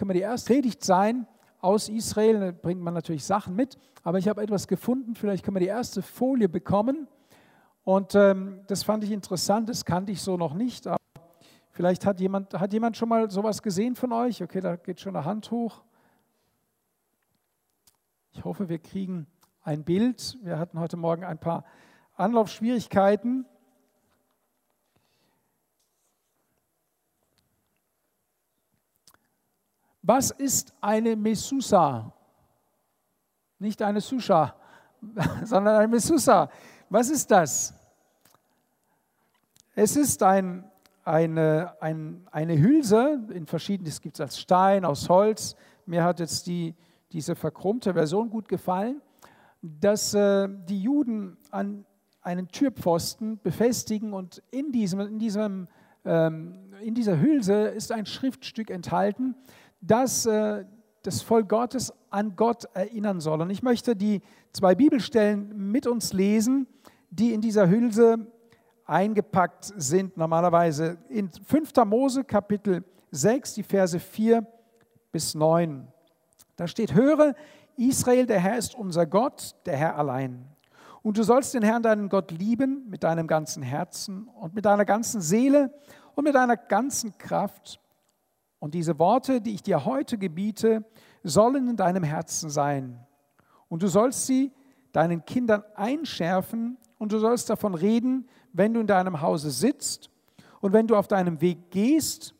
können wir die erste Predigt sein aus Israel. Da bringt man natürlich Sachen mit, aber ich habe etwas gefunden. Vielleicht können wir die erste Folie bekommen. Und ähm, das fand ich interessant, das kannte ich so noch nicht. Aber vielleicht hat jemand, hat jemand schon mal sowas gesehen von euch? Okay, da geht schon eine Hand hoch. Ich hoffe, wir kriegen ein Bild. Wir hatten heute Morgen ein paar Anlaufschwierigkeiten. Was ist eine Mesusa? Nicht eine Susha, sondern eine Mesusa. Was ist das? Es ist ein, eine, ein, eine Hülse, in verschiedenen, das gibt es als Stein, aus Holz. Mir hat jetzt die, diese verkrummte Version gut gefallen, dass äh, die Juden an einen Türpfosten befestigen und in, diesem, in, diesem, ähm, in dieser Hülse ist ein Schriftstück enthalten, das äh, das Volk Gottes an Gott erinnern soll. Und ich möchte die zwei Bibelstellen mit uns lesen, die in dieser Hülse eingepackt sind. Normalerweise in 5. Mose Kapitel 6, die Verse 4 bis 9. Da steht, höre, Israel, der Herr ist unser Gott, der Herr allein. Und du sollst den Herrn, deinen Gott, lieben mit deinem ganzen Herzen und mit deiner ganzen Seele und mit deiner ganzen Kraft. Und diese Worte, die ich dir heute gebiete, sollen in deinem Herzen sein. Und du sollst sie deinen Kindern einschärfen und du sollst davon reden, wenn du in deinem Hause sitzt und wenn du auf deinem Weg gehst,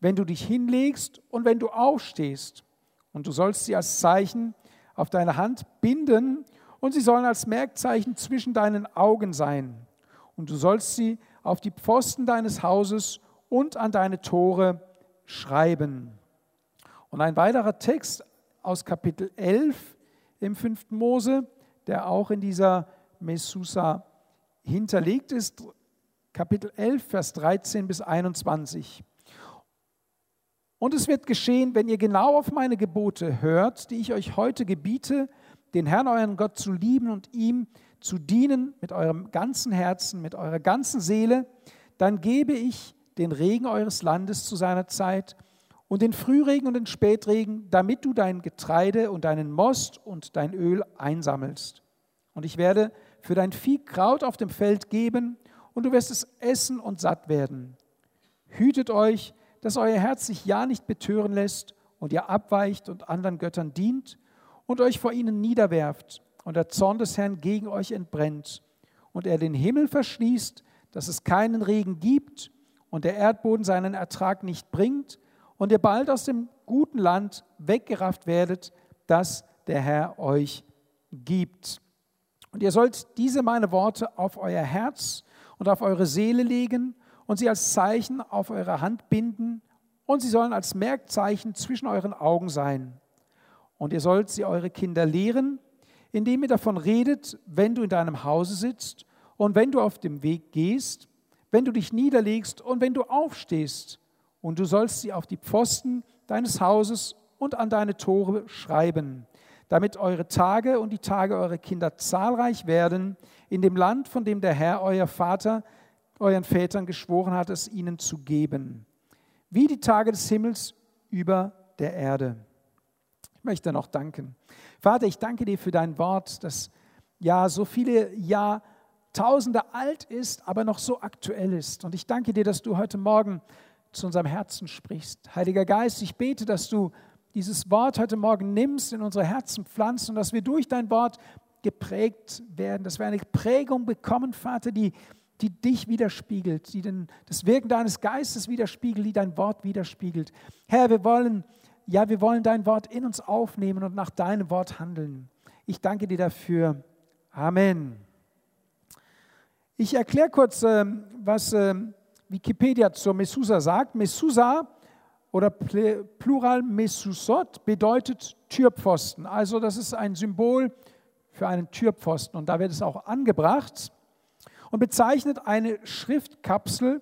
wenn du dich hinlegst und wenn du aufstehst. Und du sollst sie als Zeichen auf deine Hand binden und sie sollen als Merkzeichen zwischen deinen Augen sein. Und du sollst sie auf die Pfosten deines Hauses und an deine Tore schreiben. Und ein weiterer Text aus Kapitel 11 im 5. Mose, der auch in dieser Mesusa hinterlegt ist, Kapitel 11, Vers 13 bis 21. Und es wird geschehen, wenn ihr genau auf meine Gebote hört, die ich euch heute gebiete, den Herrn euren Gott zu lieben und ihm zu dienen mit eurem ganzen Herzen, mit eurer ganzen Seele, dann gebe ich den Regen eures Landes zu seiner Zeit und den Frühregen und den Spätregen, damit du dein Getreide und deinen Most und dein Öl einsammelst. Und ich werde für dein Vieh Kraut auf dem Feld geben und du wirst es essen und satt werden. Hütet euch, dass euer Herz sich ja nicht betören lässt und ihr abweicht und anderen Göttern dient und euch vor ihnen niederwerft und der Zorn des Herrn gegen euch entbrennt und er den Himmel verschließt, dass es keinen Regen gibt und der Erdboden seinen Ertrag nicht bringt und ihr bald aus dem guten Land weggerafft werdet, das der Herr euch gibt. Und ihr sollt diese meine Worte auf euer Herz und auf eure Seele legen und sie als Zeichen auf eure Hand binden und sie sollen als Merkzeichen zwischen euren Augen sein. Und ihr sollt sie eure Kinder lehren, indem ihr davon redet, wenn du in deinem Hause sitzt und wenn du auf dem Weg gehst wenn du dich niederlegst und wenn du aufstehst. Und du sollst sie auf die Pfosten deines Hauses und an deine Tore schreiben, damit eure Tage und die Tage eurer Kinder zahlreich werden in dem Land, von dem der Herr, euer Vater, euren Vätern geschworen hat, es ihnen zu geben, wie die Tage des Himmels über der Erde. Ich möchte noch danken. Vater, ich danke dir für dein Wort, das ja so viele Jahre Tausende alt ist, aber noch so aktuell ist. Und ich danke dir, dass du heute Morgen zu unserem Herzen sprichst. Heiliger Geist, ich bete, dass du dieses Wort heute Morgen nimmst, in unsere Herzen pflanzt und dass wir durch dein Wort geprägt werden, dass wir eine Prägung bekommen, Vater, die, die dich widerspiegelt, die den, das Wirken deines Geistes widerspiegelt, die dein Wort widerspiegelt. Herr, wir wollen, ja, wir wollen dein Wort in uns aufnehmen und nach deinem Wort handeln. Ich danke dir dafür. Amen. Ich erkläre kurz, ähm, was ähm, Wikipedia zur Mesusa sagt. Mesusa oder Plural Mesusot bedeutet Türpfosten. Also das ist ein Symbol für einen Türpfosten und da wird es auch angebracht und bezeichnet eine Schriftkapsel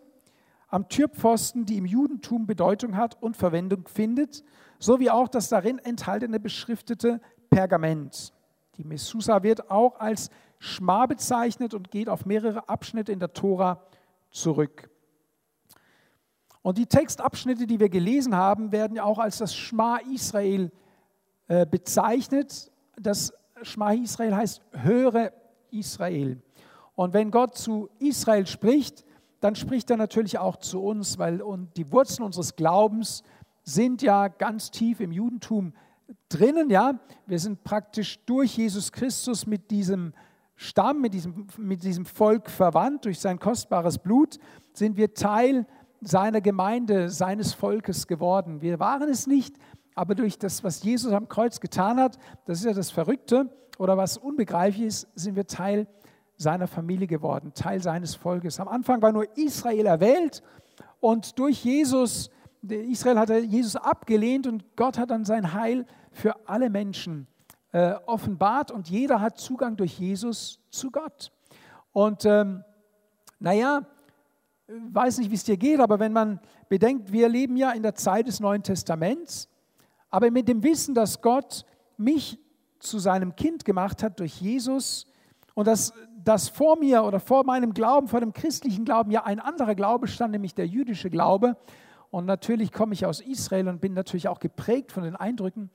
am Türpfosten, die im Judentum Bedeutung hat und Verwendung findet, sowie auch das darin enthaltene beschriftete Pergament. Die Mesusa wird auch als Schma bezeichnet und geht auf mehrere Abschnitte in der Tora zurück. Und die Textabschnitte, die wir gelesen haben, werden ja auch als das Schma Israel äh, bezeichnet. Das Schma Israel heißt, höre Israel. Und wenn Gott zu Israel spricht, dann spricht er natürlich auch zu uns, weil und die Wurzeln unseres Glaubens sind ja ganz tief im Judentum drinnen, ja. Wir sind praktisch durch Jesus Christus mit diesem Stamm, mit diesem, mit diesem Volk verwandt, durch sein kostbares Blut sind wir Teil seiner Gemeinde, seines Volkes geworden. Wir waren es nicht, aber durch das, was Jesus am Kreuz getan hat, das ist ja das Verrückte oder was unbegreiflich ist, sind wir Teil seiner Familie geworden, Teil seines Volkes. Am Anfang war nur Israel erwählt und durch Jesus, Israel hatte Jesus abgelehnt und Gott hat dann sein Heil für alle Menschen äh, offenbart und jeder hat Zugang durch Jesus zu Gott. Und ähm, naja, weiß nicht, wie es dir geht, aber wenn man bedenkt, wir leben ja in der Zeit des Neuen Testaments, aber mit dem Wissen, dass Gott mich zu seinem Kind gemacht hat durch Jesus und dass, dass vor mir oder vor meinem Glauben, vor dem christlichen Glauben ja ein anderer Glaube stand, nämlich der jüdische Glaube. Und natürlich komme ich aus Israel und bin natürlich auch geprägt von den Eindrücken.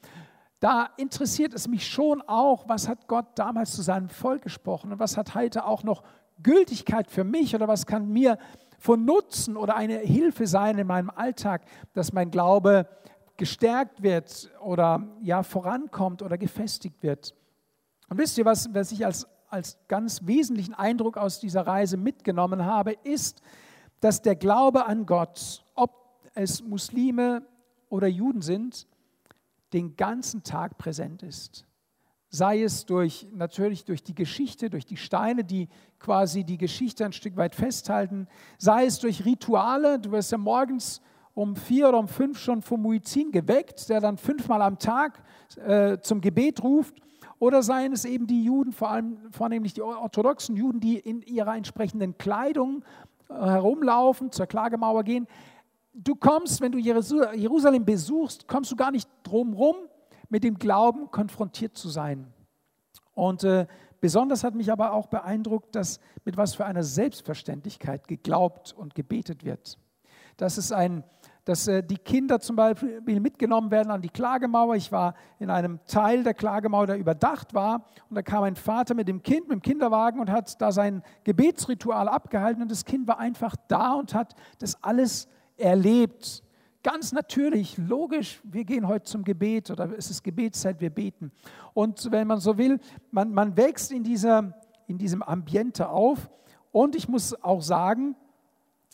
Da interessiert es mich schon auch, was hat Gott damals zu seinem Volk gesprochen und was hat heute auch noch Gültigkeit für mich oder was kann mir von Nutzen oder eine Hilfe sein in meinem Alltag, dass mein Glaube gestärkt wird oder ja vorankommt oder gefestigt wird. Und wisst ihr, was, was ich als, als ganz wesentlichen Eindruck aus dieser Reise mitgenommen habe, ist, dass der Glaube an Gott, ob es Muslime oder Juden sind, den ganzen Tag präsent ist. Sei es durch, natürlich durch die Geschichte, durch die Steine, die quasi die Geschichte ein Stück weit festhalten, sei es durch Rituale, du wirst ja morgens um vier oder um fünf schon vom Muizin geweckt, der dann fünfmal am Tag äh, zum Gebet ruft, oder seien es eben die Juden, vor allem vornehmlich die orthodoxen Juden, die in ihrer entsprechenden Kleidung äh, herumlaufen, zur Klagemauer gehen. Du kommst, wenn du Jerusalem besuchst, kommst du gar nicht drum rum, mit dem Glauben konfrontiert zu sein. Und äh, besonders hat mich aber auch beeindruckt, dass mit was für einer Selbstverständlichkeit geglaubt und gebetet wird. Das ist ein, dass äh, die Kinder zum Beispiel mitgenommen werden an die Klagemauer. Ich war in einem Teil der Klagemauer, der überdacht war. Und da kam ein Vater mit dem Kind, mit dem Kinderwagen und hat da sein Gebetsritual abgehalten. Und das Kind war einfach da und hat das alles erlebt ganz natürlich, logisch, wir gehen heute zum Gebet oder es ist Gebetszeit, wir beten. Und wenn man so will, man, man wächst in, dieser, in diesem Ambiente auf. Und ich muss auch sagen,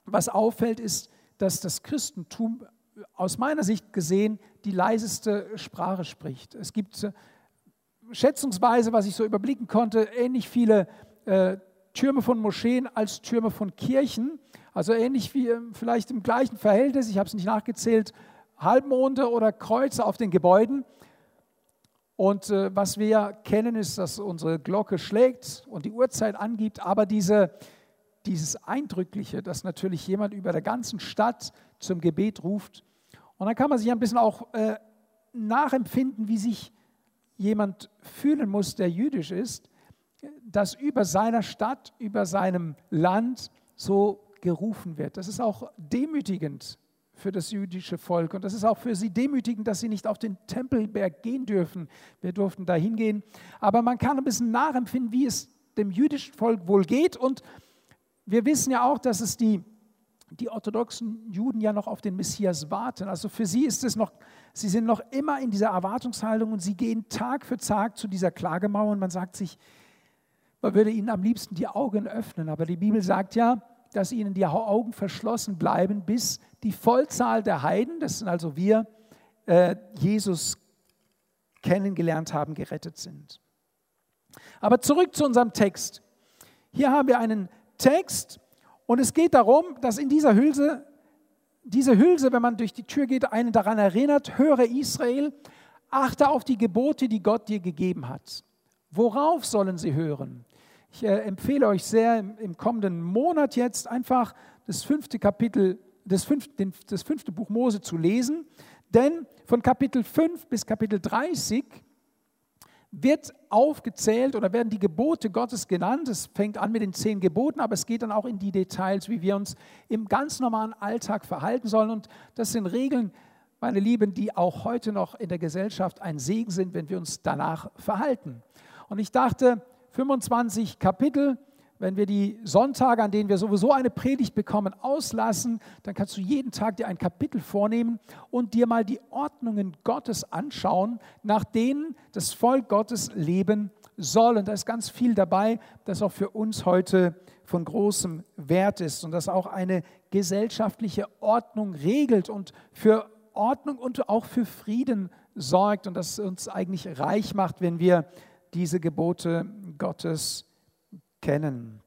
was auffällt, ist, dass das Christentum aus meiner Sicht gesehen die leiseste Sprache spricht. Es gibt äh, schätzungsweise, was ich so überblicken konnte, ähnlich viele äh, Türme von Moscheen als Türme von Kirchen. Also ähnlich wie ähm, vielleicht im gleichen Verhältnis, ich habe es nicht nachgezählt, Halbmonde oder Kreuze auf den Gebäuden. Und äh, was wir kennen, ist, dass unsere Glocke schlägt und die Uhrzeit angibt, aber diese, dieses Eindrückliche, dass natürlich jemand über der ganzen Stadt zum Gebet ruft. Und dann kann man sich ein bisschen auch äh, nachempfinden, wie sich jemand fühlen muss, der jüdisch ist, dass über seiner Stadt, über seinem Land so gerufen wird. Das ist auch demütigend für das jüdische Volk. Und das ist auch für sie demütigend, dass sie nicht auf den Tempelberg gehen dürfen. Wir durften da hingehen. Aber man kann ein bisschen nachempfinden, wie es dem jüdischen Volk wohl geht. Und wir wissen ja auch, dass es die, die orthodoxen Juden ja noch auf den Messias warten. Also für sie ist es noch, sie sind noch immer in dieser Erwartungshaltung und sie gehen Tag für Tag zu dieser Klagemauer und man sagt sich, man würde ihnen am liebsten die Augen öffnen. Aber die Bibel sagt ja, dass ihnen die Augen verschlossen bleiben, bis die Vollzahl der Heiden, das sind also wir, äh, Jesus kennengelernt haben, gerettet sind. Aber zurück zu unserem Text. Hier haben wir einen Text und es geht darum, dass in dieser Hülse, diese Hülse, wenn man durch die Tür geht, einen daran erinnert, höre Israel, achte auf die Gebote, die Gott dir gegeben hat. Worauf sollen sie hören? Ich äh, empfehle euch sehr im, im, kommenden Monat jetzt einfach das fünfte Kapitel, das fünfte, das fünfte Buch Mose zu lesen, denn von Kapitel 5 bis Kapitel 30 wird aufgezählt oder werden die Gebote Gottes genannt. Es fängt an mit den zehn Geboten, aber es geht dann auch in die Details, wie wir uns im ganz normalen Alltag verhalten sollen. Und das sind Regeln, meine Lieben, die auch heute noch in der Gesellschaft ein Segen sind, wenn wir uns danach verhalten. Und ich dachte, 25 Kapitel, wenn wir die Sonntage, an denen wir sowieso eine Predigt bekommen, auslassen, dann kannst du jeden Tag dir ein Kapitel vornehmen und dir mal die Ordnungen Gottes anschauen, nach denen das Volk Gottes leben soll. Und da ist ganz viel dabei, das auch für uns heute von großem Wert ist und das auch eine gesellschaftliche Ordnung regelt und für Ordnung und auch für Frieden sorgt und das uns eigentlich reich macht, wenn wir diese Gebote Gottes kennen.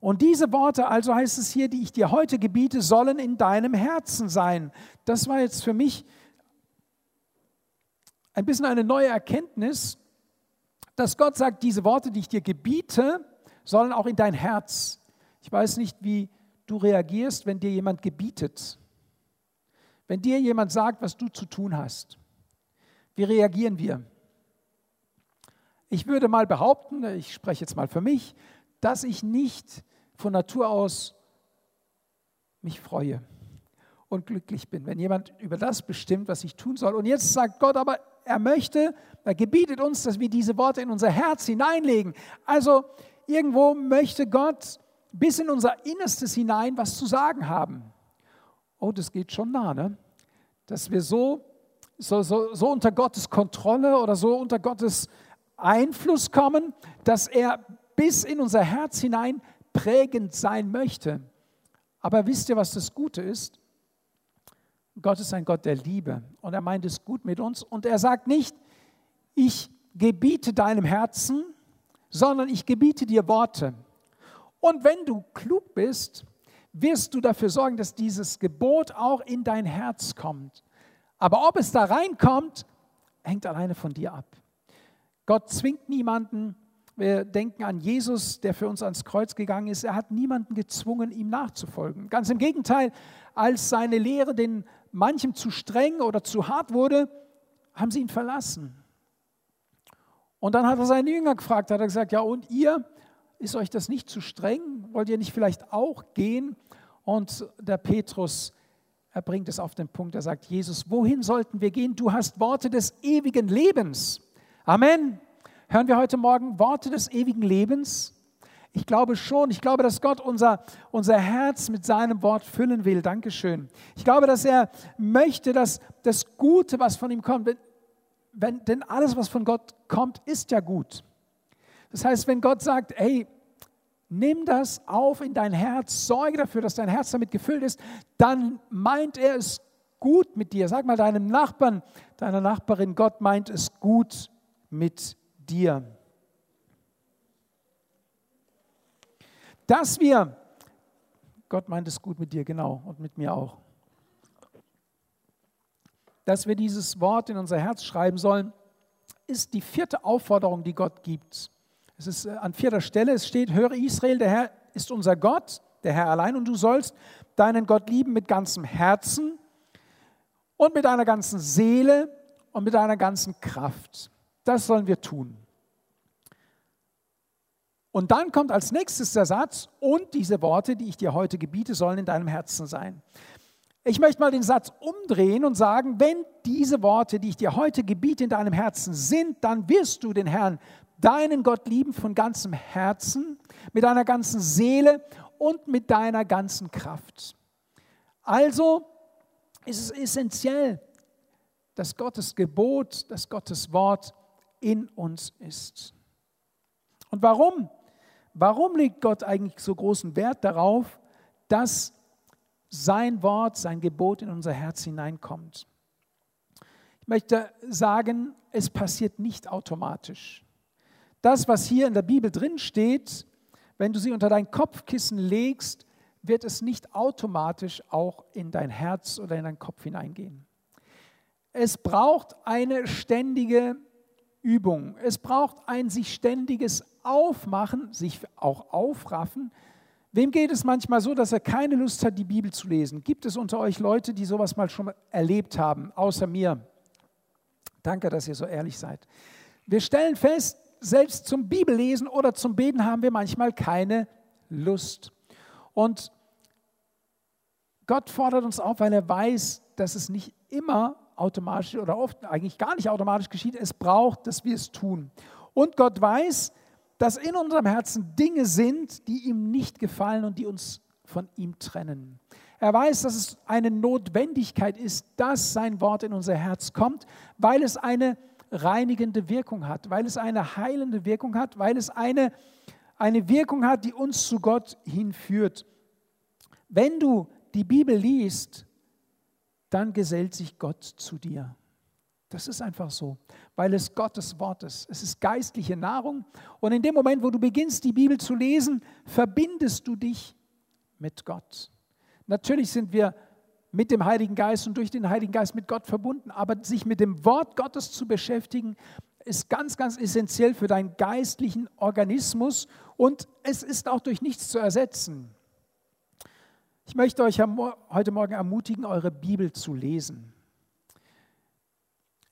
Und diese Worte, also heißt es hier, die ich dir heute gebiete, sollen in deinem Herzen sein. Das war jetzt für mich ein bisschen eine neue Erkenntnis, dass Gott sagt, diese Worte, die ich dir gebiete, sollen auch in dein Herz. Ich weiß nicht, wie du reagierst, wenn dir jemand gebietet. Wenn dir jemand sagt, was du zu tun hast. Wie reagieren wir? Ich würde mal behaupten, ich spreche jetzt mal für mich, dass ich nicht von Natur aus mich freue und glücklich bin, wenn jemand über das bestimmt, was ich tun soll. Und jetzt sagt Gott aber, er möchte, er gebietet uns, dass wir diese Worte in unser Herz hineinlegen. Also irgendwo möchte Gott bis in unser Innerstes hinein was zu sagen haben. Oh, das geht schon nah, ne? Dass wir so, so, so, so unter Gottes Kontrolle oder so unter Gottes Einfluss kommen, dass er bis in unser Herz hinein prägend sein möchte. Aber wisst ihr, was das Gute ist? Gott ist ein Gott der Liebe und er meint es gut mit uns und er sagt nicht, ich gebiete deinem Herzen, sondern ich gebiete dir Worte. Und wenn du klug bist, wirst du dafür sorgen, dass dieses Gebot auch in dein Herz kommt. Aber ob es da reinkommt, hängt alleine von dir ab. Gott zwingt niemanden. Wir denken an Jesus, der für uns ans Kreuz gegangen ist. Er hat niemanden gezwungen, ihm nachzufolgen. Ganz im Gegenteil, als seine Lehre den manchem zu streng oder zu hart wurde, haben sie ihn verlassen. Und dann hat er seine Jünger gefragt, hat er gesagt, ja und ihr, ist euch das nicht zu streng? Wollt ihr nicht vielleicht auch gehen? Und der Petrus, er bringt es auf den Punkt, er sagt, Jesus, wohin sollten wir gehen? Du hast Worte des ewigen Lebens. Amen. Hören wir heute Morgen Worte des ewigen Lebens? Ich glaube schon. Ich glaube, dass Gott unser, unser Herz mit seinem Wort füllen will. Dankeschön. Ich glaube, dass er möchte, dass das Gute, was von ihm kommt, wenn, denn alles, was von Gott kommt, ist ja gut. Das heißt, wenn Gott sagt, hey, nimm das auf in dein Herz, sorge dafür, dass dein Herz damit gefüllt ist, dann meint er es gut mit dir. Sag mal deinem Nachbarn, deiner Nachbarin, Gott meint es gut mit dir. Dass wir, Gott meint es gut mit dir, genau, und mit mir auch, dass wir dieses Wort in unser Herz schreiben sollen, ist die vierte Aufforderung, die Gott gibt. Es ist äh, an vierter Stelle, es steht, höre Israel, der Herr ist unser Gott, der Herr allein, und du sollst deinen Gott lieben mit ganzem Herzen und mit deiner ganzen Seele und mit deiner ganzen Kraft. Das sollen wir tun. Und dann kommt als nächstes der Satz, und diese Worte, die ich dir heute gebiete, sollen in deinem Herzen sein. Ich möchte mal den Satz umdrehen und sagen, wenn diese Worte, die ich dir heute gebiete, in deinem Herzen sind, dann wirst du den Herrn, deinen Gott lieben von ganzem Herzen, mit deiner ganzen Seele und mit deiner ganzen Kraft. Also ist es essentiell, dass Gottes Gebot, dass Gottes Wort in uns ist. Und warum? Warum legt Gott eigentlich so großen Wert darauf, dass sein Wort, sein Gebot in unser Herz hineinkommt? Ich möchte sagen, es passiert nicht automatisch. Das, was hier in der Bibel drin steht, wenn du sie unter dein Kopfkissen legst, wird es nicht automatisch auch in dein Herz oder in deinen Kopf hineingehen. Es braucht eine ständige Übung. Es braucht ein sich ständiges Aufmachen, sich auch aufraffen. Wem geht es manchmal so, dass er keine Lust hat, die Bibel zu lesen? Gibt es unter euch Leute, die sowas mal schon erlebt haben, außer mir? Danke, dass ihr so ehrlich seid. Wir stellen fest, selbst zum Bibellesen oder zum Beten haben wir manchmal keine Lust. Und Gott fordert uns auf, weil er weiß, dass es nicht immer automatisch oder oft eigentlich gar nicht automatisch geschieht. Es braucht, dass wir es tun. Und Gott weiß, dass in unserem Herzen Dinge sind, die ihm nicht gefallen und die uns von ihm trennen. Er weiß, dass es eine Notwendigkeit ist, dass sein Wort in unser Herz kommt, weil es eine reinigende Wirkung hat, weil es eine heilende Wirkung hat, weil es eine, eine Wirkung hat, die uns zu Gott hinführt. Wenn du die Bibel liest, dann gesellt sich Gott zu dir. Das ist einfach so, weil es Gottes Wort ist. Es ist geistliche Nahrung. Und in dem Moment, wo du beginnst, die Bibel zu lesen, verbindest du dich mit Gott. Natürlich sind wir mit dem Heiligen Geist und durch den Heiligen Geist mit Gott verbunden, aber sich mit dem Wort Gottes zu beschäftigen, ist ganz, ganz essentiell für deinen geistlichen Organismus und es ist auch durch nichts zu ersetzen. Ich möchte euch heute Morgen ermutigen, eure Bibel zu lesen.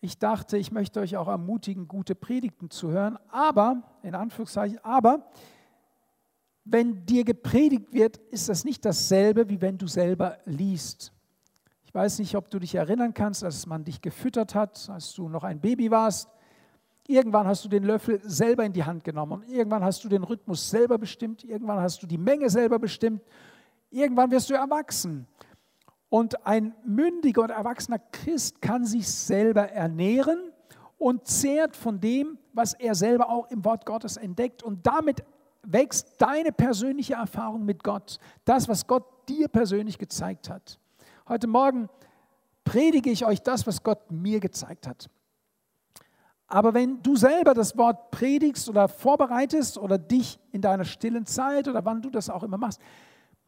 Ich dachte, ich möchte euch auch ermutigen, gute Predigten zu hören, aber, in Anführungszeichen, aber, wenn dir gepredigt wird, ist das nicht dasselbe, wie wenn du selber liest. Ich weiß nicht, ob du dich erinnern kannst, als man dich gefüttert hat, als du noch ein Baby warst. Irgendwann hast du den Löffel selber in die Hand genommen und irgendwann hast du den Rhythmus selber bestimmt, irgendwann hast du die Menge selber bestimmt Irgendwann wirst du erwachsen. Und ein mündiger und erwachsener Christ kann sich selber ernähren und zehrt von dem, was er selber auch im Wort Gottes entdeckt. Und damit wächst deine persönliche Erfahrung mit Gott, das, was Gott dir persönlich gezeigt hat. Heute Morgen predige ich euch das, was Gott mir gezeigt hat. Aber wenn du selber das Wort predigst oder vorbereitest oder dich in deiner stillen Zeit oder wann du das auch immer machst,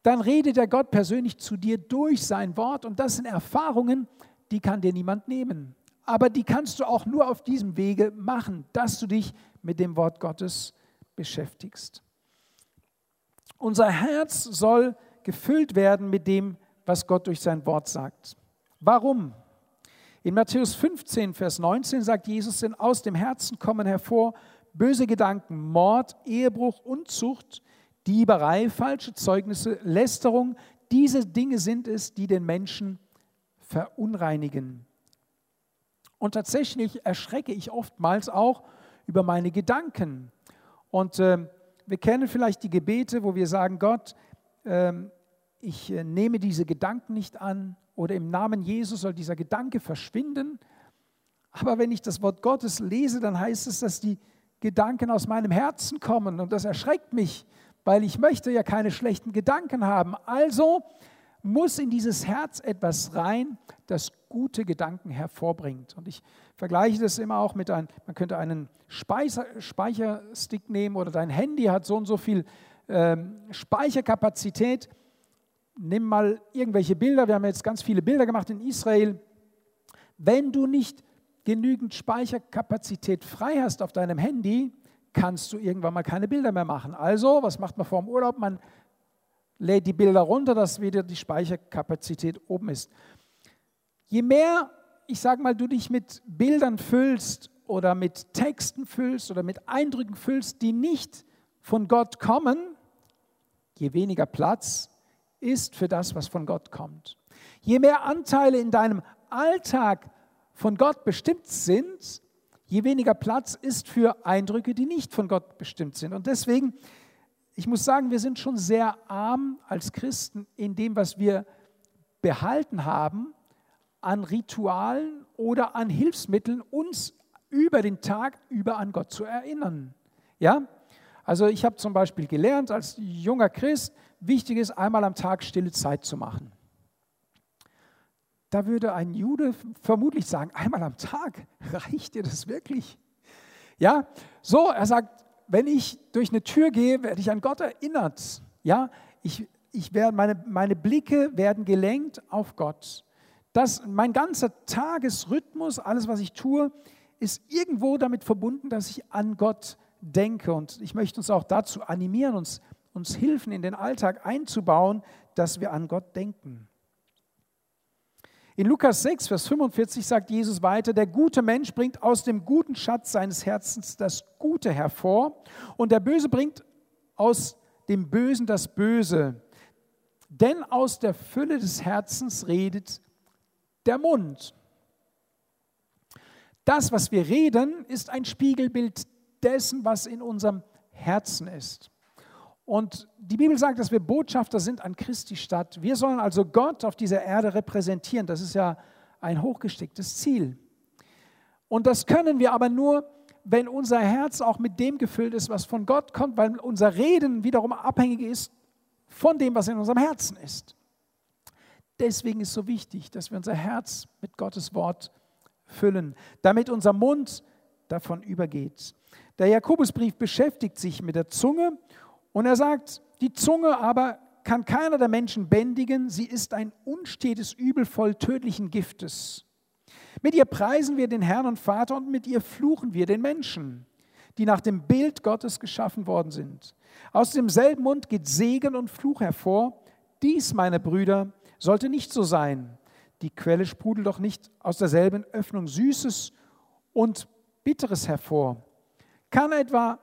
dann redet der Gott persönlich zu dir durch sein Wort und das sind Erfahrungen, die kann dir niemand nehmen. Aber die kannst du auch nur auf diesem Wege machen, dass du dich mit dem Wort Gottes beschäftigst. Unser Herz soll gefüllt werden mit dem, was Gott durch sein Wort sagt. Warum? In Matthäus 15, Vers 19 sagt Jesus, denn aus dem Herzen kommen hervor böse Gedanken, Mord, Ehebruch, Unzucht, Dieberei, falsche Zeugnisse, Lästerung, diese Dinge sind es, die den Menschen verunreinigen. Und tatsächlich erschrecke ich oftmals auch über meine Gedanken. Und äh, wir kennen vielleicht die Gebete, wo wir sagen, Gott, äh, ich nehme diese Gedanken nicht an oder im Namen Jesus soll dieser Gedanke verschwinden. Aber wenn ich das Wort Gottes lese, dann heißt es, dass die Gedanken aus meinem Herzen kommen und das erschreckt mich, weil ich möchte ja keine schlechten Gedanken haben. Also muss in dieses Herz etwas rein, das gute Gedanken hervorbringt. Und ich vergleiche das immer auch mit einem, man könnte einen Speicher, Speicherstick nehmen oder dein Handy hat so und so viel ähm, Speicherkapazität. Nimm mal irgendwelche Bilder, wir haben jetzt ganz viele Bilder gemacht in Israel. Wenn du nicht genügend Speicherkapazität frei hast auf deinem Handy, kannst du irgendwann mal keine Bilder mehr machen. Also, was macht man vor dem Urlaub? Man lädt die Bilder runter, dass wieder die Speicherkapazität oben ist. Je mehr, ich sage mal, du dich mit Bildern füllst oder mit Texten füllst oder mit Eindrücken füllst, die nicht von Gott kommen, je weniger Platz ist für das, was von Gott kommt. Je mehr Anteile in deinem Alltag von Gott bestimmt sind, je weniger Platz ist für Eindrücke, die nicht von Gott bestimmt sind. Und deswegen, ich muss sagen, wir sind schon sehr arm als Christen in dem, was wir behalten haben an Ritualen oder an Hilfsmitteln, uns über den Tag über an Gott zu erinnern. Ja? Also ich habe zum Beispiel gelernt als junger Christ, wichtig ist, einmal am Tag stille Zeit zu machen. Da würde ein Jude vermutlich sagen, einmal am Tag, reicht dir das wirklich? Ja, so, er sagt, wenn ich durch eine Tür gehe, werde ich an Gott erinnert. Ja, ich, ich werde, meine, meine Blicke werden gelenkt auf Gott. Das, mein ganzer Tagesrhythmus, alles, was ich tue, ist irgendwo damit verbunden, dass ich an Gott denke. Und ich möchte uns auch dazu animieren, uns, uns Hilfen in den Alltag einzubauen, dass wir an Gott denken. In Lukas 6, Vers 45 sagt Jesus weiter, der gute Mensch bringt aus dem guten Schatz seines Herzens das Gute hervor und der Böse bringt aus dem Bösen das Böse. Denn aus der Fülle des Herzens redet der Mund. Das, was wir reden, ist ein Spiegelbild dessen, was in unserem Herzen ist. Und die Bibel sagt, dass wir Botschafter sind an Christi Stadt. Wir sollen also Gott auf dieser Erde repräsentieren. Das ist ja ein hochgestecktes Ziel. Und das können wir aber nur, wenn unser Herz auch mit dem gefüllt ist, was von Gott kommt, weil unser Reden wiederum abhängig ist von dem, was in unserem Herzen ist. Deswegen ist so wichtig, dass wir unser Herz mit Gottes Wort füllen, damit unser Mund davon übergeht. Der Jakobusbrief beschäftigt sich mit der Zunge und er sagt, die Zunge aber kann keiner der Menschen bändigen, sie ist ein unstetes Übel voll tödlichen Giftes. Mit ihr preisen wir den Herrn und Vater und mit ihr fluchen wir den Menschen, die nach dem Bild Gottes geschaffen worden sind. Aus demselben Mund geht Segen und Fluch hervor. Dies, meine Brüder, sollte nicht so sein. Die Quelle sprudelt doch nicht aus derselben Öffnung Süßes und Bitteres hervor. Kann etwa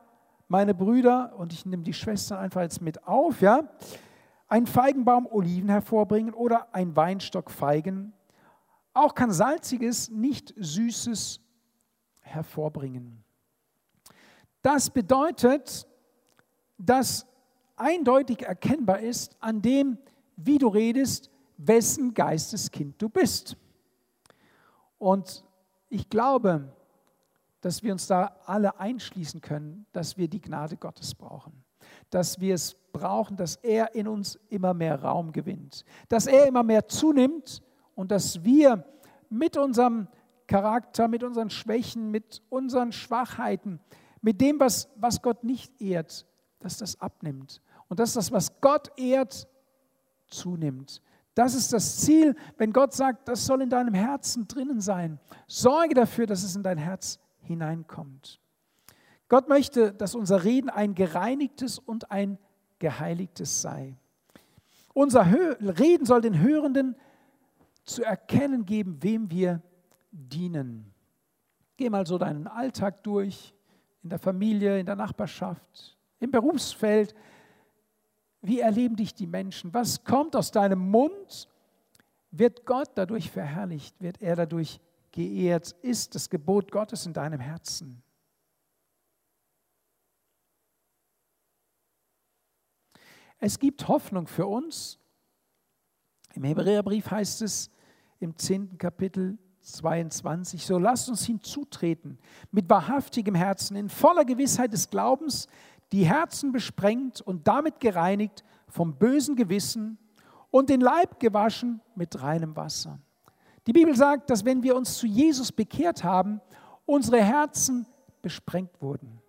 meine Brüder, und ich nehme die Schwestern einfach jetzt mit auf, ja, ein Feigenbaum Oliven hervorbringen oder ein Weinstock Feigen. Auch kann salziges nicht süßes hervorbringen. Das bedeutet, dass eindeutig erkennbar ist an dem, wie du redest, wessen Geisteskind du bist. Und ich glaube, dass wir uns da alle einschließen können, dass wir die Gnade Gottes brauchen. Dass wir es brauchen, dass er in uns immer mehr Raum gewinnt. Dass er immer mehr zunimmt und dass wir mit unserem Charakter, mit unseren Schwächen, mit unseren Schwachheiten, mit dem, was, was Gott nicht ehrt, dass das abnimmt. Und dass das, was Gott ehrt, zunimmt. Das ist das Ziel, wenn Gott sagt, das soll in deinem Herzen drinnen sein. Sorge dafür, dass es in dein Herz hineinkommt. Gott möchte, dass unser Reden ein gereinigtes und ein geheiligtes sei. Unser Reden soll den Hörenden zu erkennen geben, wem wir dienen. Geh mal so deinen Alltag durch, in der Familie, in der Nachbarschaft, im Berufsfeld. Wie erleben dich die Menschen? Was kommt aus deinem Mund? Wird Gott dadurch verherrlicht? Wird er dadurch geehrt ist das Gebot Gottes in deinem Herzen. Es gibt Hoffnung für uns. Im Hebräerbrief heißt es im 10. Kapitel 22, so lasst uns hinzutreten mit wahrhaftigem Herzen, in voller Gewissheit des Glaubens, die Herzen besprengt und damit gereinigt vom bösen Gewissen und den Leib gewaschen mit reinem Wasser. Die Bibel sagt, dass wenn wir uns zu Jesus bekehrt haben, unsere Herzen besprengt wurden.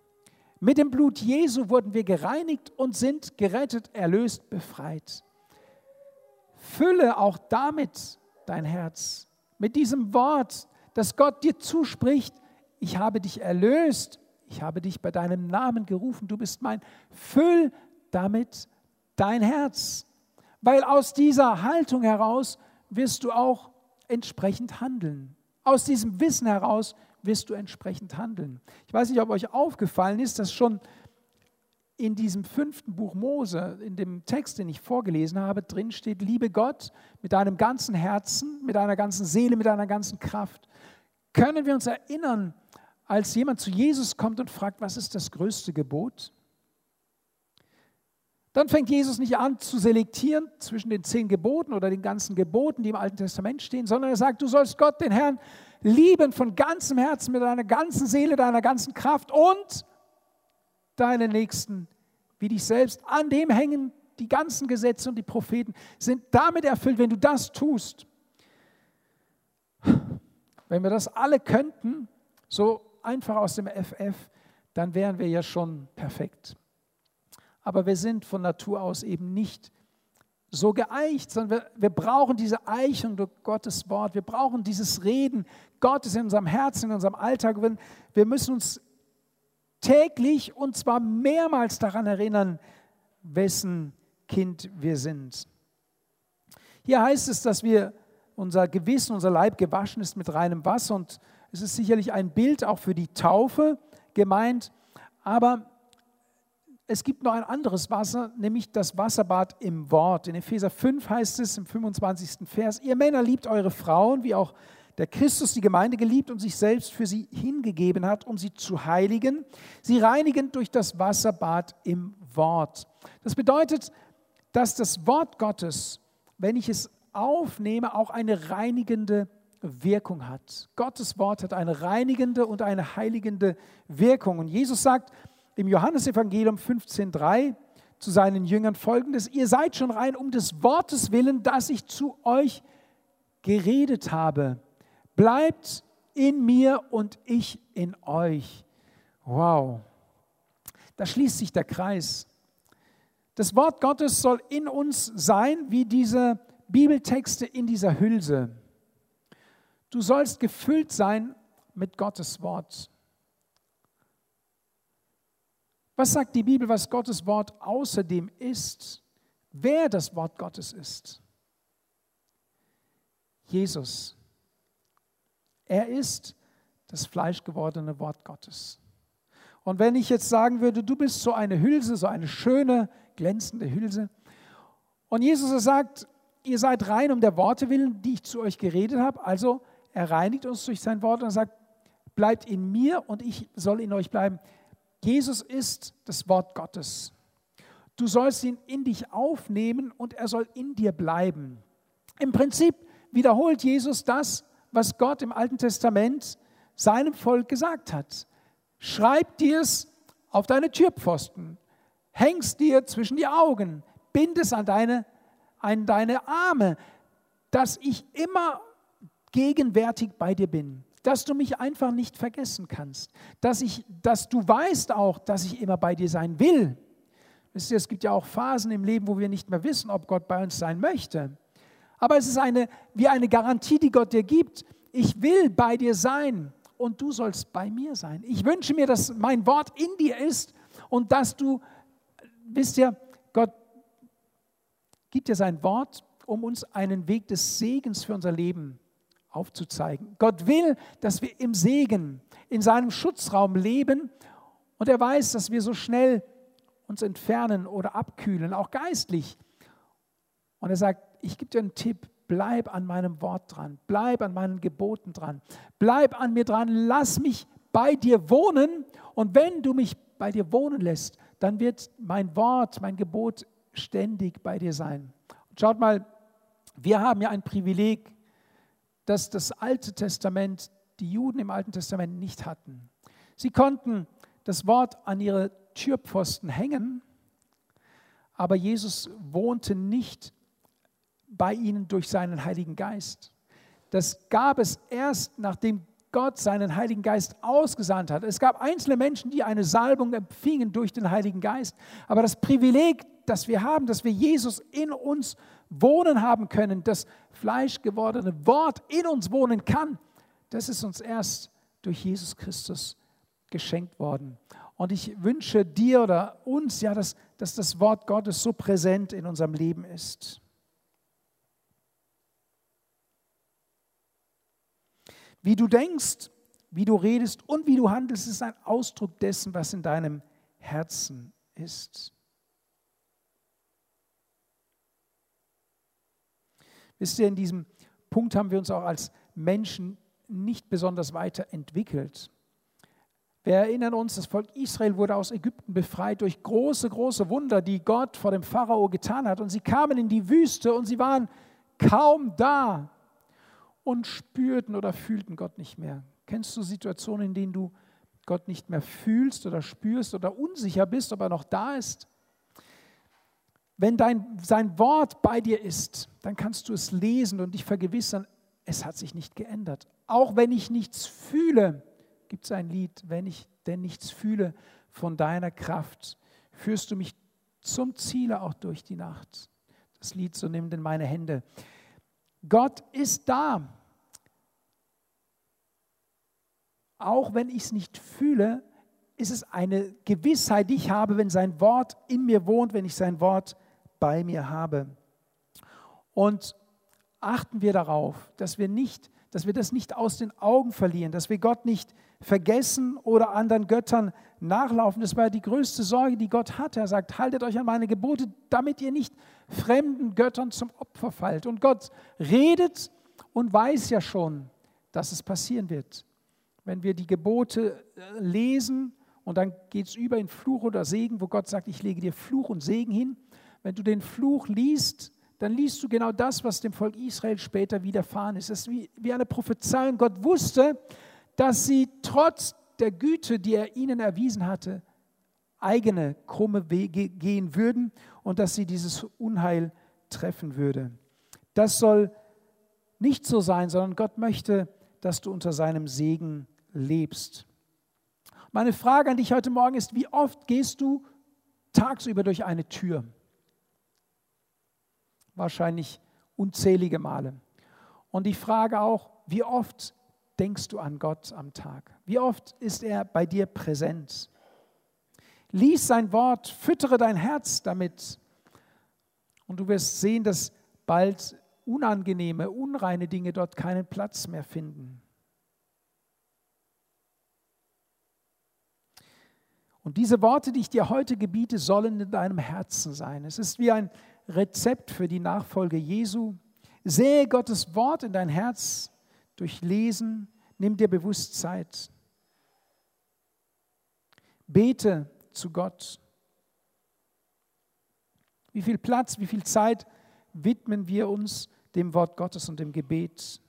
Mit dem Blut Jesu wurden wir gereinigt und sind gerettet, erlöst, befreit. Fülle auch damit dein Herz, mit diesem Wort, das Gott dir zuspricht, ich habe dich erlöst, ich habe dich bei deinem Namen gerufen, du bist mein. Füll damit dein Herz, weil aus dieser Haltung heraus wirst du auch entsprechend handeln. Aus diesem Wissen heraus wirst du entsprechend handeln. Ich weiß nicht, ob euch aufgefallen ist, dass schon in diesem fünften Buch Mose, in dem Text, den ich vorgelesen habe, drin steht, liebe Gott mit deinem ganzen Herzen, mit deiner ganzen Seele, mit deiner ganzen Kraft. Können wir uns erinnern, als jemand zu Jesus kommt und fragt, was ist das größte Gebot? Dann fängt Jesus nicht an zu selektieren zwischen den zehn Geboten oder den ganzen Geboten, die im Alten Testament stehen, sondern er sagt, du sollst Gott, den Herrn, lieben von ganzem Herzen, mit deiner ganzen Seele, deiner ganzen Kraft und deinen Nächsten wie dich selbst. An dem hängen die ganzen Gesetze und die Propheten, sind damit erfüllt, wenn du das tust. Wenn wir das alle könnten, so einfach aus dem FF, dann wären wir ja schon perfekt aber wir sind von Natur aus eben nicht so geeicht, sondern wir, wir brauchen diese Eichung durch Gottes Wort. Wir brauchen dieses Reden Gottes in unserem Herzen, in unserem Alltag. Wir müssen uns täglich und zwar mehrmals daran erinnern, wessen Kind wir sind. Hier heißt es, dass wir unser Gewissen, unser Leib gewaschen ist mit reinem Wasser. Und es ist sicherlich ein Bild auch für die Taufe gemeint. Aber es gibt noch ein anderes Wasser, nämlich das Wasserbad im Wort. In Epheser 5 heißt es im 25. Vers, ihr Männer liebt eure Frauen, wie auch der Christus die Gemeinde geliebt und sich selbst für sie hingegeben hat, um sie zu heiligen, sie reinigen durch das Wasserbad im Wort. Das bedeutet, dass das Wort Gottes, wenn ich es aufnehme, auch eine reinigende Wirkung hat. Gottes Wort hat eine reinigende und eine heiligende Wirkung. Und Jesus sagt, im Johannesevangelium 15.3 zu seinen Jüngern folgendes, ihr seid schon rein um des Wortes willen, das ich zu euch geredet habe. Bleibt in mir und ich in euch. Wow, da schließt sich der Kreis. Das Wort Gottes soll in uns sein, wie diese Bibeltexte in dieser Hülse. Du sollst gefüllt sein mit Gottes Wort. Was sagt die Bibel, was Gottes Wort außerdem ist? Wer das Wort Gottes ist? Jesus. Er ist das fleischgewordene Wort Gottes. Und wenn ich jetzt sagen würde, du bist so eine Hülse, so eine schöne, glänzende Hülse, und Jesus sagt, ihr seid rein um der Worte willen, die ich zu euch geredet habe, also er reinigt uns durch sein Wort und sagt, bleibt in mir und ich soll in euch bleiben. Jesus ist das Wort Gottes. Du sollst ihn in dich aufnehmen und er soll in dir bleiben. Im Prinzip wiederholt Jesus das, was Gott im Alten Testament seinem Volk gesagt hat. Schreib dir es auf deine Türpfosten, hängst dir zwischen die Augen, bind es an deine, an deine Arme, dass ich immer gegenwärtig bei dir bin dass du mich einfach nicht vergessen kannst, dass, ich, dass du weißt auch, dass ich immer bei dir sein will. Wisst ihr, es gibt ja auch Phasen im Leben, wo wir nicht mehr wissen, ob Gott bei uns sein möchte. Aber es ist eine, wie eine Garantie, die Gott dir gibt. Ich will bei dir sein und du sollst bei mir sein. Ich wünsche mir, dass mein Wort in dir ist und dass du, wisst ihr, Gott gibt dir sein Wort, um uns einen Weg des Segens für unser Leben zu aufzuzeigen. Gott will, dass wir im Segen, in seinem Schutzraum leben und er weiß, dass wir so schnell uns entfernen oder abkühlen, auch geistlich. Und er sagt, ich gebe dir einen Tipp, bleib an meinem Wort dran, bleib an meinen Geboten dran, bleib an mir dran, lass mich bei dir wohnen und wenn du mich bei dir wohnen lässt, dann wird mein Wort, mein Gebot ständig bei dir sein. Und schaut mal, wir haben ja ein Privileg, das das Alte Testament, die Juden im Alten Testament nicht hatten. Sie konnten das Wort an ihre Türpfosten hängen, aber Jesus wohnte nicht bei ihnen durch seinen Heiligen Geist. Das gab es erst, nachdem Gott seinen Heiligen Geist ausgesandt hat. Es gab einzelne Menschen, die eine Salbung empfingen durch den Heiligen Geist. Aber das Privileg, das wir haben, dass wir Jesus in uns wohnen haben können, das fleischgewordene Wort in uns wohnen kann, das ist uns erst durch Jesus Christus geschenkt worden. Und ich wünsche dir oder uns ja, dass, dass das Wort Gottes so präsent in unserem Leben ist. Wie du denkst, wie du redest und wie du handelst, ist ein Ausdruck dessen, was in deinem Herzen ist. Wisst ihr, in diesem Punkt haben wir uns auch als Menschen nicht besonders weiterentwickelt. Wir erinnern uns, das Volk Israel wurde aus Ägypten befreit durch große, große Wunder, die Gott vor dem Pharao getan hat. Und sie kamen in die Wüste und sie waren kaum da und spürten oder fühlten Gott nicht mehr. Kennst du Situationen, in denen du Gott nicht mehr fühlst oder spürst oder unsicher bist, ob er noch da ist? Wenn dein, sein Wort bei dir ist, dann kannst du es lesen und dich vergewissern, es hat sich nicht geändert. Auch wenn ich nichts fühle, gibt es ein Lied, wenn ich denn nichts fühle von deiner Kraft, führst du mich zum Ziele auch durch die Nacht. Das Lied, so nimm denn meine Hände. Gott ist da. Auch wenn ich es nicht fühle, ist es eine Gewissheit, die ich habe, wenn sein Wort in mir wohnt, wenn ich sein Wort bei mir habe. Und achten wir darauf, dass wir, nicht, dass wir das nicht aus den Augen verlieren, dass wir Gott nicht vergessen oder anderen Göttern nachlaufen. Das war die größte Sorge, die Gott hatte. Er sagt, haltet euch an meine Gebote, damit ihr nicht fremden Göttern zum Opfer fallt. Und Gott redet und weiß ja schon, dass es passieren wird. Wenn wir die Gebote äh, lesen und dann geht es über in Fluch oder Segen, wo Gott sagt, ich lege dir Fluch und Segen hin. Wenn du den Fluch liest, dann liest du genau das, was dem Volk Israel später widerfahren ist. Es ist wie, wie eine Prophezeiung. Gott wusste, dass sie trotz der Güte, die er ihnen erwiesen hatte, eigene krumme Wege gehen würden und dass sie dieses Unheil treffen würde. Das soll nicht so sein, sondern Gott möchte, dass du unter seinem Segen lebst. Meine Frage an dich heute Morgen ist, wie oft gehst du tagsüber durch eine Tür? Wahrscheinlich unzählige Male. Und ich frage auch, wie oft denkst du an Gott am Tag? Wie oft ist er bei dir präsent? Lies sein Wort, füttere dein Herz damit und du wirst sehen, dass bald unangenehme, unreine Dinge dort keinen Platz mehr finden. Und diese Worte, die ich dir heute gebiete, sollen in deinem Herzen sein. Es ist wie ein Rezept für die Nachfolge Jesu. Sehe Gottes Wort in dein Herz durch Lesen, nimm dir bewusst Zeit. Bete zu Gott. Wie viel Platz, wie viel Zeit widmen wir uns dem Wort Gottes und dem Gebet?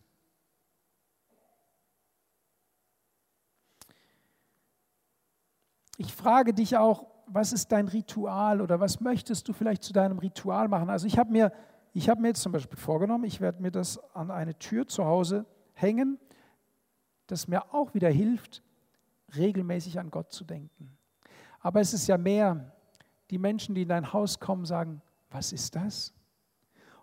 Ich frage dich auch, was ist dein Ritual oder was möchtest du vielleicht zu deinem Ritual machen? Also ich habe mir, ich habe mir jetzt zum Beispiel vorgenommen, ich werde mir das an eine Tür zu Hause hängen, das mir auch wieder hilft, regelmäßig an Gott zu denken. Aber es ist ja mehr, die Menschen, die in dein Haus kommen, sagen, was ist das?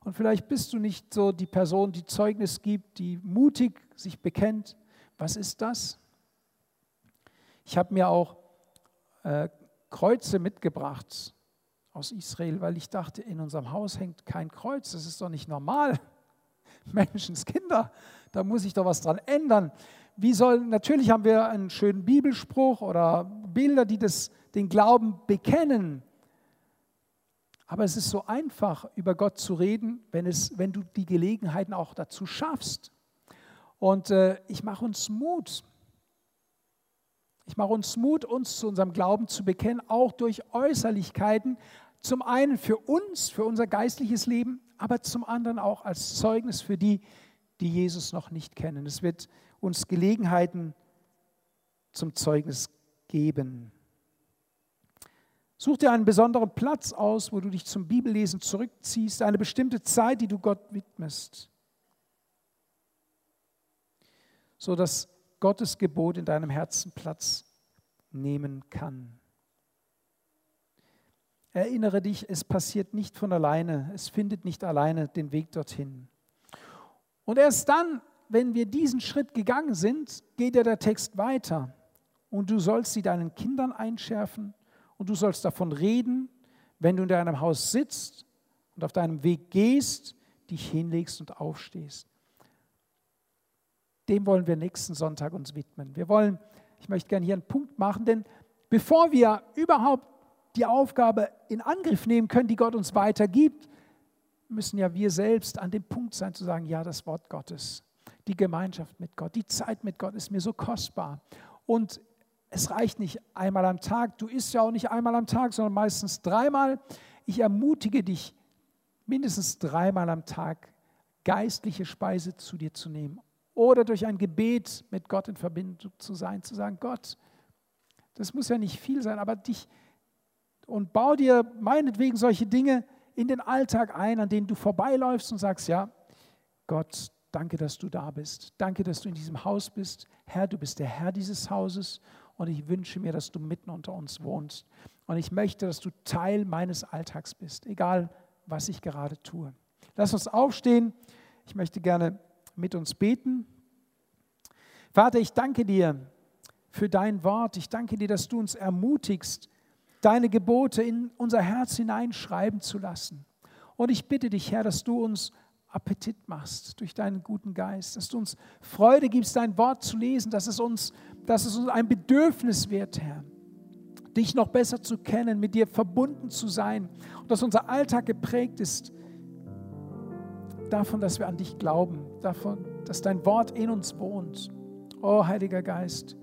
Und vielleicht bist du nicht so die Person, die Zeugnis gibt, die mutig sich bekennt. Was ist das? Ich habe mir auch äh, Kreuze mitgebracht aus Israel, weil ich dachte, in unserem Haus hängt kein Kreuz. Das ist doch nicht normal. Menschenskinder, da muss ich doch was dran ändern. Wie soll, natürlich haben wir einen schönen Bibelspruch oder Bilder, die das, den Glauben bekennen. Aber es ist so einfach, über Gott zu reden, wenn, es, wenn du die Gelegenheiten auch dazu schaffst. Und äh, ich mache uns Mut. Ich mache uns Mut, uns zu unserem Glauben zu bekennen, auch durch Äußerlichkeiten. Zum einen für uns, für unser geistliches Leben, aber zum anderen auch als Zeugnis für die, die Jesus noch nicht kennen. Es wird uns Gelegenheiten zum Zeugnis geben. Such dir einen besonderen Platz aus, wo du dich zum Bibellesen zurückziehst, eine bestimmte Zeit, die du Gott widmest, sodass Gottes Gebot in deinem Herzen Platz nehmen kann. Erinnere dich, es passiert nicht von alleine, es findet nicht alleine den Weg dorthin. Und erst dann, wenn wir diesen Schritt gegangen sind, geht ja der Text weiter. Und du sollst sie deinen Kindern einschärfen und du sollst davon reden, wenn du in deinem Haus sitzt und auf deinem Weg gehst, dich hinlegst und aufstehst. Dem wollen wir nächsten Sonntag uns widmen. Wir wollen, ich möchte gerne hier einen Punkt machen, denn bevor wir überhaupt die Aufgabe in Angriff nehmen können, die Gott uns weitergibt, müssen ja wir selbst an dem Punkt sein zu sagen, ja, das Wort Gottes, die Gemeinschaft mit Gott, die Zeit mit Gott ist mir so kostbar. Und es reicht nicht einmal am Tag, du isst ja auch nicht einmal am Tag, sondern meistens dreimal. Ich ermutige dich, mindestens dreimal am Tag geistliche Speise zu dir zu nehmen oder durch ein Gebet mit Gott in Verbindung zu sein, zu sagen, Gott, das muss ja nicht viel sein, aber dich und bau dir meinetwegen solche Dinge in den Alltag ein, an denen du vorbeiläufst und sagst, ja, Gott, danke, dass du da bist. Danke, dass du in diesem Haus bist. Herr, du bist der Herr dieses Hauses und ich wünsche mir, dass du mitten unter uns wohnst. Und ich möchte, dass du Teil meines Alltags bist, egal was ich gerade tue. Lass uns aufstehen. Ich möchte gerne mit uns beten. Vater, ich danke dir für dein Wort. Ich danke dir, dass du uns ermutigst, deine Gebote in unser Herz hineinschreiben zu lassen. Und ich bitte dich, Herr, dass du uns Appetit machst durch deinen guten Geist, dass du uns Freude gibst, dein Wort zu lesen, dass es uns, dass es uns ein Bedürfnis wird, Herr, dich noch besser zu kennen, mit dir verbunden zu sein und dass unser Alltag geprägt ist davon, dass wir an dich glauben, davon, dass dein Wort in uns wohnt. Oh Heiliger Geist,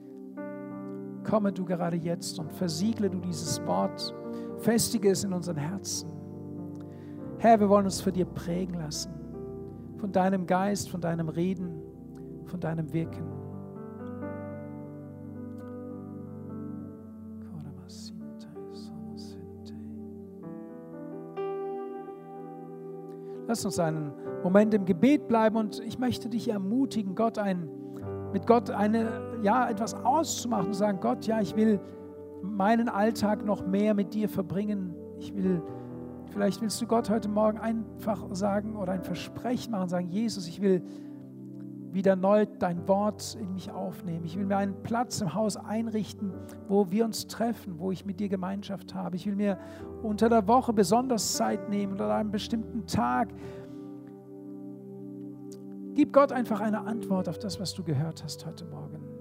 komme du gerade jetzt und versiegle du dieses Wort, festige es in unseren Herzen. Herr, wir wollen uns für dir prägen lassen, von deinem Geist, von deinem Reden, von deinem Wirken. Lass uns einen Moment im Gebet bleiben und ich möchte dich ermutigen, Gott ein, mit Gott eine, ja, etwas auszumachen und sagen, Gott, ja, ich will meinen Alltag noch mehr mit dir verbringen. Ich will, vielleicht willst du Gott heute Morgen einfach sagen oder ein Versprechen machen, sagen, Jesus, ich will wieder neu dein Wort in mich aufnehmen. Ich will mir einen Platz im Haus einrichten, wo wir uns treffen, wo ich mit dir Gemeinschaft habe. Ich will mir unter der Woche besonders Zeit nehmen oder an einem bestimmten Tag. Gib Gott einfach eine Antwort auf das, was du gehört hast heute Morgen.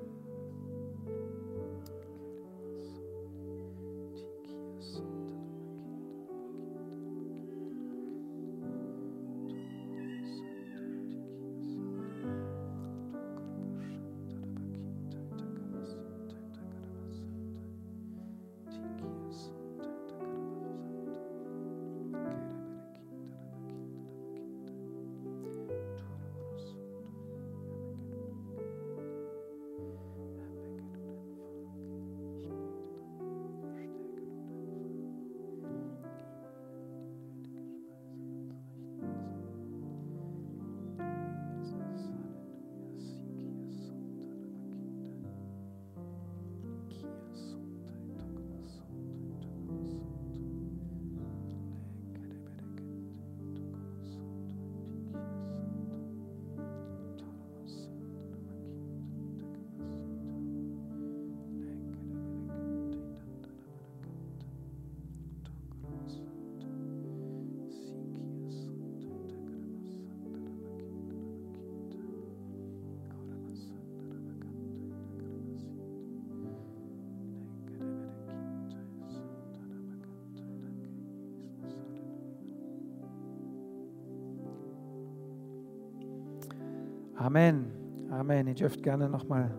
Amen. Amen. Ihr dürft gerne nochmal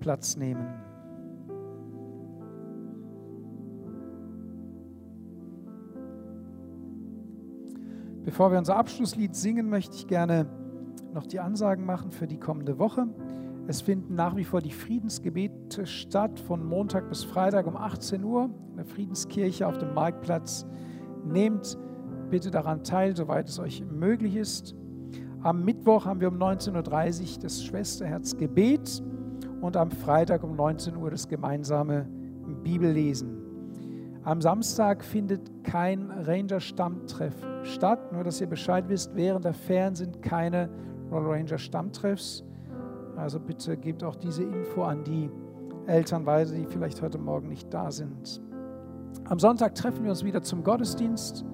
Platz nehmen. Bevor wir unser Abschlusslied singen, möchte ich gerne noch die Ansagen machen für die kommende Woche. Es finden nach wie vor die Friedensgebete statt, von Montag bis Freitag um 18 Uhr in der Friedenskirche auf dem Marktplatz. Nehmt bitte daran teil, soweit es euch möglich ist. Am Mittwoch haben wir um 19.30 Uhr das Schwesterherzgebet und am Freitag um 19 Uhr das gemeinsame Bibellesen. Am Samstag findet kein Ranger-Stammtreff statt. Nur, dass ihr Bescheid wisst, während der Ferien sind keine Royal Ranger Stammtreffs. Also bitte gebt auch diese Info an die Eltern die vielleicht heute Morgen nicht da sind. Am Sonntag treffen wir uns wieder zum Gottesdienst.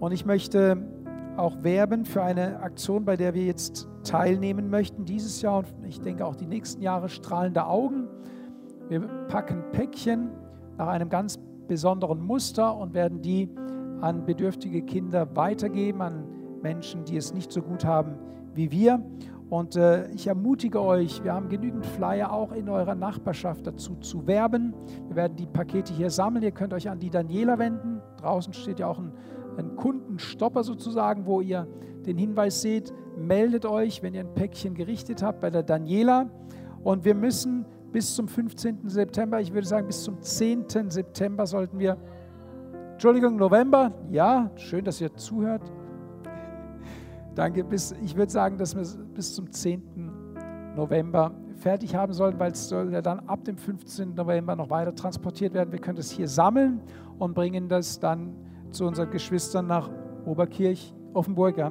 Und ich möchte auch werben für eine Aktion, bei der wir jetzt teilnehmen möchten dieses Jahr und ich denke auch die nächsten Jahre strahlende Augen. Wir packen Päckchen nach einem ganz besonderen Muster und werden die an bedürftige Kinder weitergeben, an Menschen, die es nicht so gut haben wie wir. Und äh, ich ermutige euch, wir haben genügend Flyer auch in eurer Nachbarschaft dazu zu werben. Wir werden die Pakete hier sammeln. Ihr könnt euch an die Daniela wenden. Draußen steht ja auch ein einen Kundenstopper sozusagen, wo ihr den Hinweis seht, meldet euch, wenn ihr ein Päckchen gerichtet habt bei der Daniela. Und wir müssen bis zum 15. September, ich würde sagen bis zum 10. September sollten wir, Entschuldigung, November, ja, schön, dass ihr zuhört. Danke, bis, ich würde sagen, dass wir bis zum 10. November fertig haben sollen, weil es soll ja dann ab dem 15. November noch weiter transportiert werden. Wir können das hier sammeln und bringen das dann zu unseren Geschwistern nach Oberkirch, Offenburg. Ja.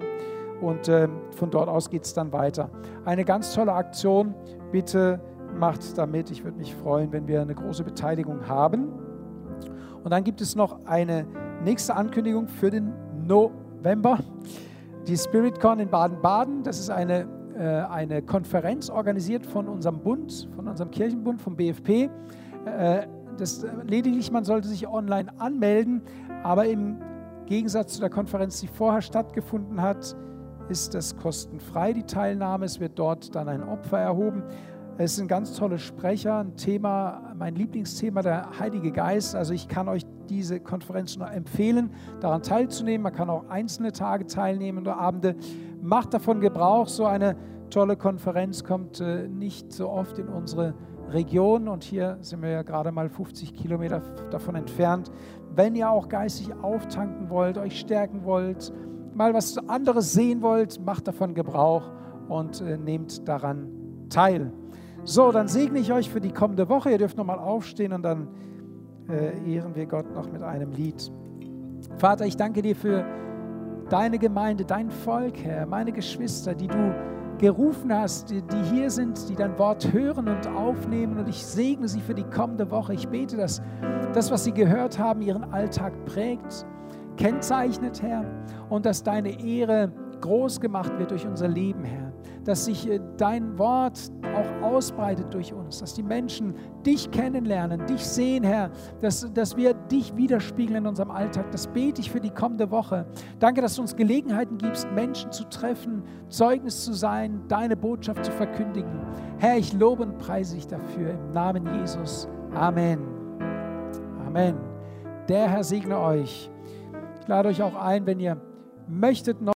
Und äh, von dort aus geht es dann weiter. Eine ganz tolle Aktion. Bitte macht damit. Ich würde mich freuen, wenn wir eine große Beteiligung haben. Und dann gibt es noch eine nächste Ankündigung für den November. Die SpiritCon in Baden-Baden, das ist eine, äh, eine Konferenz organisiert von unserem Bund, von unserem Kirchenbund, vom BFP. Äh, das, lediglich, man sollte sich online anmelden, aber im Gegensatz zu der Konferenz, die vorher stattgefunden hat, ist das kostenfrei, die Teilnahme. Es wird dort dann ein Opfer erhoben. Es sind ganz tolle Sprecher, ein Thema, mein Lieblingsthema, der Heilige Geist. Also ich kann euch diese Konferenz nur empfehlen, daran teilzunehmen. Man kann auch einzelne Tage teilnehmen oder Abende. Macht davon Gebrauch. So eine tolle Konferenz kommt äh, nicht so oft in unsere Region und hier sind wir ja gerade mal 50 Kilometer davon entfernt. Wenn ihr auch geistig auftanken wollt, euch stärken wollt, mal was anderes sehen wollt, macht davon Gebrauch und äh, nehmt daran teil. So, dann segne ich euch für die kommende Woche. Ihr dürft nochmal aufstehen und dann äh, ehren wir Gott noch mit einem Lied. Vater, ich danke dir für deine Gemeinde, dein Volk, Herr, meine Geschwister, die du gerufen hast, die, hier sind, die dein Wort hören und aufnehmen. Und ich segne sie für die kommende Woche. Ich bete, dass das, was sie gehört haben, ihren Alltag prägt, kennzeichnet, Herr, und dass deine Ehre groß gemacht wird durch unser Leben, Herr. Dass sich äh, dein Wort auch ausbreitet durch uns, dass die Menschen dich kennenlernen, dich sehen, Herr, dass, dass wir dich widerspiegeln in unserem Alltag. Das bete ich für die kommende Woche. Danke, dass du uns Gelegenheiten gibst, Menschen zu treffen, Zeugnis zu sein, deine Botschaft zu verkündigen. Herr, ich lobe und preise dich dafür im Namen Jesus. Amen. Amen. Der Herr segne euch. Ich lade euch auch ein, wenn ihr möchtet, noch